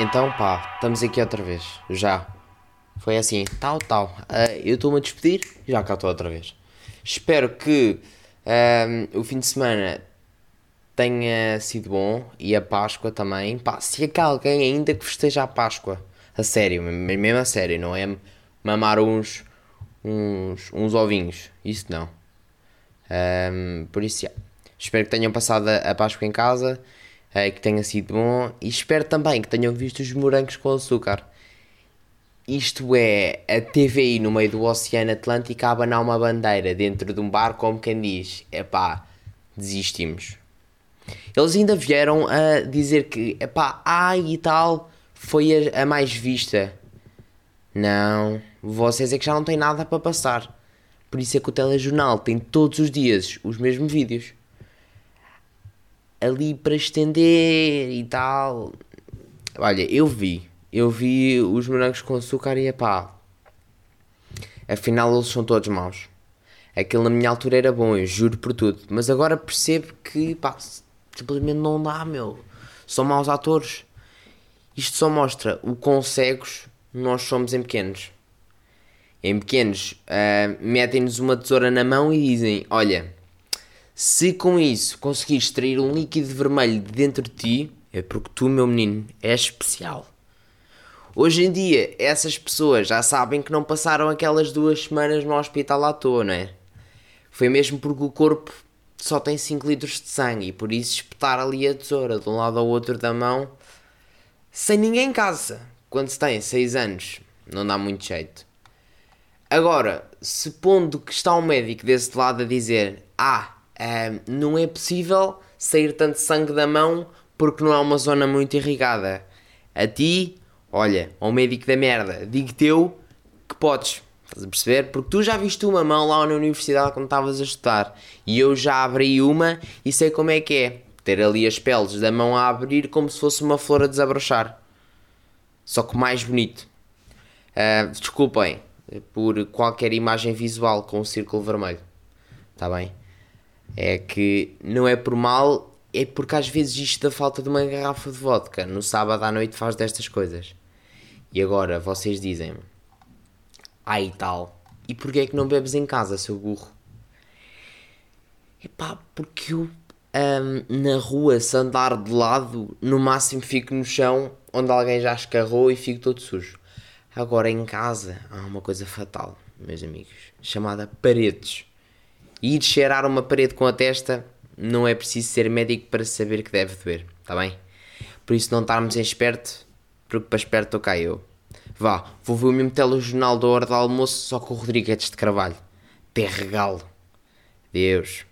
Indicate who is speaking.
Speaker 1: Então pá, estamos aqui outra vez, já. Foi assim, tal, tal. Uh, eu estou-me a despedir, já cá estou outra vez. Espero que o fim de semana tenha sido bom e a Páscoa também. Pá, se há alguém ainda que festeja a Páscoa, a sério, mesmo a sério, não é mamar uns, uns, uns ovinhos, isso não. Um, por isso, já. espero que tenham passado a Páscoa em casa é, que tenha sido bom e espero também que tenham visto os morangos com açúcar. Isto é a TVI no meio do Oceano Atlântico a abanar uma bandeira dentro de um bar, como quem diz: epá, desistimos. Eles ainda vieram a dizer que, epá, ai e tal, foi a, a mais vista. Não, vocês é que já não têm nada para passar. Por isso é que o telejornal tem todos os dias os mesmos vídeos ali para estender e tal. Olha, eu vi, eu vi os morangos com açúcar e pá, afinal eles são todos maus. Aquilo na minha altura era bom, eu juro por tudo, mas agora percebo que pá, simplesmente não dá, meu. São maus atores. Isto só mostra o quão cegos nós somos em pequenos. Em pequenos, uh, metem-nos uma tesoura na mão e dizem: Olha, se com isso conseguires extrair um líquido vermelho de dentro de ti, é porque tu, meu menino, és especial. Hoje em dia, essas pessoas já sabem que não passaram aquelas duas semanas no hospital à toa, não é? Foi mesmo porque o corpo só tem 5 litros de sangue e por isso espetar ali a tesoura de um lado ao outro da mão sem ninguém em casa, quando se tem 6 anos, não dá muito jeito. Agora, supondo que está um médico desse lado a dizer: Ah, não é possível sair tanto sangue da mão porque não é uma zona muito irrigada. A ti, olha, ao médico da merda, digo-te eu que podes. Estás a perceber? Porque tu já viste uma mão lá na universidade quando estavas a estudar e eu já abri uma e sei como é que é. Ter ali as peles da mão a abrir como se fosse uma flor a desabrochar. Só que mais bonito. Uh, desculpem por qualquer imagem visual com um círculo vermelho. Está bem? É que não é por mal, é porque às vezes isto da falta de uma garrafa de vodka no sábado à noite faz destas coisas. E agora vocês dizem-me, ai tal, e porquê é que não bebes em casa, seu burro? Epá, porque eu um, na rua, se andar de lado, no máximo fico no chão onde alguém já escarrou e fico todo sujo. Agora em casa há uma coisa fatal, meus amigos, chamada paredes. E ir cheirar uma parede com a testa não é preciso ser médico para saber que deve doer, está bem? Por isso não estarmos em esperto, porque para esperto estou cá eu. Vá, vou ver o mesmo telejornal da hora do almoço só com o Rodrigues de Carvalho. Até regalo. Deus.